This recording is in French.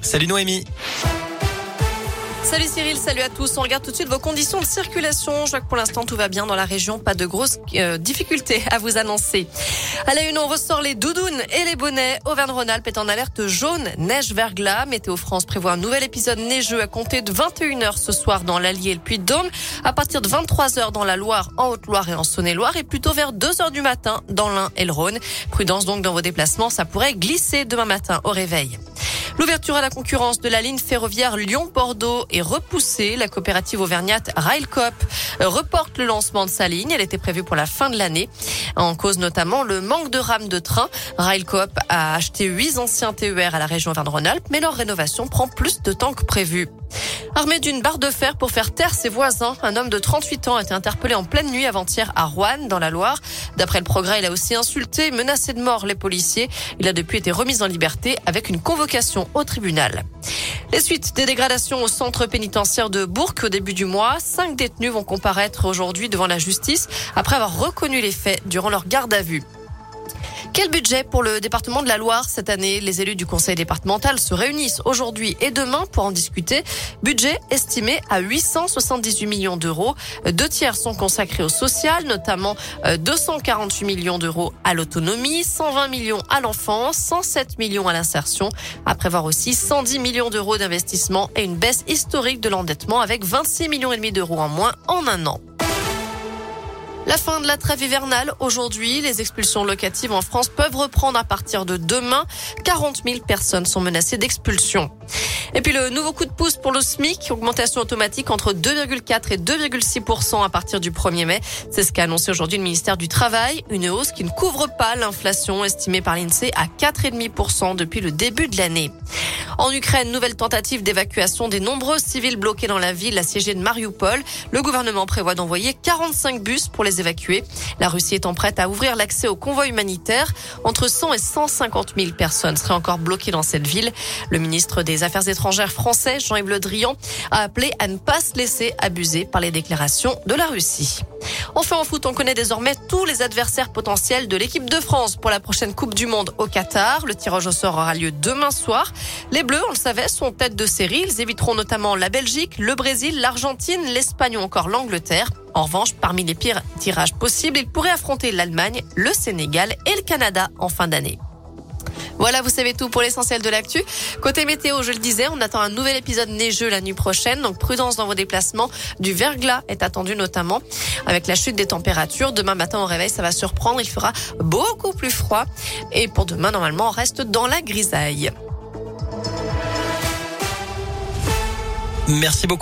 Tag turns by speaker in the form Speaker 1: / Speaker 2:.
Speaker 1: Salut Noémie.
Speaker 2: Salut Cyril, salut à tous. On regarde tout de suite vos conditions de circulation. Je vois que pour l'instant tout va bien dans la région, pas de grosses euh, difficultés à vous annoncer. À la une, on ressort les doudounes et les bonnets. Auvergne-Rhône-Alpes est en alerte jaune, neige verglas. Météo France prévoit un nouvel épisode neigeux à compter de 21h ce soir dans l'Allier et le Puy-de-Dôme, à partir de 23h dans la Loire, en Haute-Loire et en Saône-et-Loire et plutôt vers 2h du matin dans l'Ain et le Rhône. Prudence donc dans vos déplacements, ça pourrait glisser demain matin au réveil. L'ouverture à la concurrence de la ligne ferroviaire Lyon-Bordeaux est repoussée. La coopérative auvergnate Railcoop reporte le lancement de sa ligne. Elle était prévue pour la fin de l'année. En cause notamment le manque de rames de train. Railcoop a acheté huit anciens TER à la région Auvergne-Rhône-Alpes, mais leur rénovation prend plus de temps que prévu. Armé d'une barre de fer pour faire taire ses voisins, un homme de 38 ans a été interpellé en pleine nuit avant-hier à Rouen, dans la Loire. D'après le progrès, il a aussi insulté menacé de mort les policiers. Il a depuis été remis en liberté avec une convocation au tribunal. Les suites des dégradations au centre pénitentiaire de Bourg au début du mois. Cinq détenus vont comparaître aujourd'hui devant la justice après avoir reconnu les faits durant leur garde à vue. Quel budget pour le département de la Loire cette année? Les élus du conseil départemental se réunissent aujourd'hui et demain pour en discuter. Budget estimé à 878 millions d'euros. Deux tiers sont consacrés au social, notamment 248 euh, millions d'euros à l'autonomie, 120 millions à l'enfance, 107 millions à l'insertion. À prévoir aussi 110 millions d'euros d'investissement et une baisse historique de l'endettement avec 26 millions et demi d'euros en moins en un an. La fin de la trêve hivernale aujourd'hui. Les expulsions locatives en France peuvent reprendre à partir de demain. 40 000 personnes sont menacées d'expulsion. Et puis le nouveau coup de pouce pour le SMIC, augmentation automatique entre 2,4 et 2,6% à partir du 1er mai. C'est ce qu'a annoncé aujourd'hui le ministère du Travail, une hausse qui ne couvre pas l'inflation estimée par l'INSEE à 4,5 depuis le début de l'année. En Ukraine, nouvelle tentative d'évacuation des nombreux civils bloqués dans la ville assiégée de Mariupol. Le gouvernement prévoit d'envoyer 45 bus pour les évacuer. La Russie étant prête à ouvrir l'accès aux convois humanitaires. Entre 100 et 150 000 personnes seraient encore bloquées dans cette ville. Le ministre des Affaires français, Jean-Yves Le Drian, a appelé à ne pas se laisser abuser par les déclarations de la Russie. Enfin en foot, on connaît désormais tous les adversaires potentiels de l'équipe de France pour la prochaine Coupe du Monde au Qatar. Le tirage au sort aura lieu demain soir. Les Bleus, on le savait, sont tête de série. Ils éviteront notamment la Belgique, le Brésil, l'Argentine, l'Espagne ou encore l'Angleterre. En revanche, parmi les pires tirages possibles, ils pourraient affronter l'Allemagne, le Sénégal et le Canada en fin d'année. Voilà, vous savez tout pour l'essentiel de l'actu. Côté météo, je le disais, on attend un nouvel épisode neigeux la nuit prochaine, donc prudence dans vos déplacements. Du verglas est attendu notamment avec la chute des températures. Demain matin au réveil, ça va surprendre, il fera beaucoup plus froid. Et pour demain, normalement, on reste dans la grisaille.
Speaker 1: Merci beaucoup.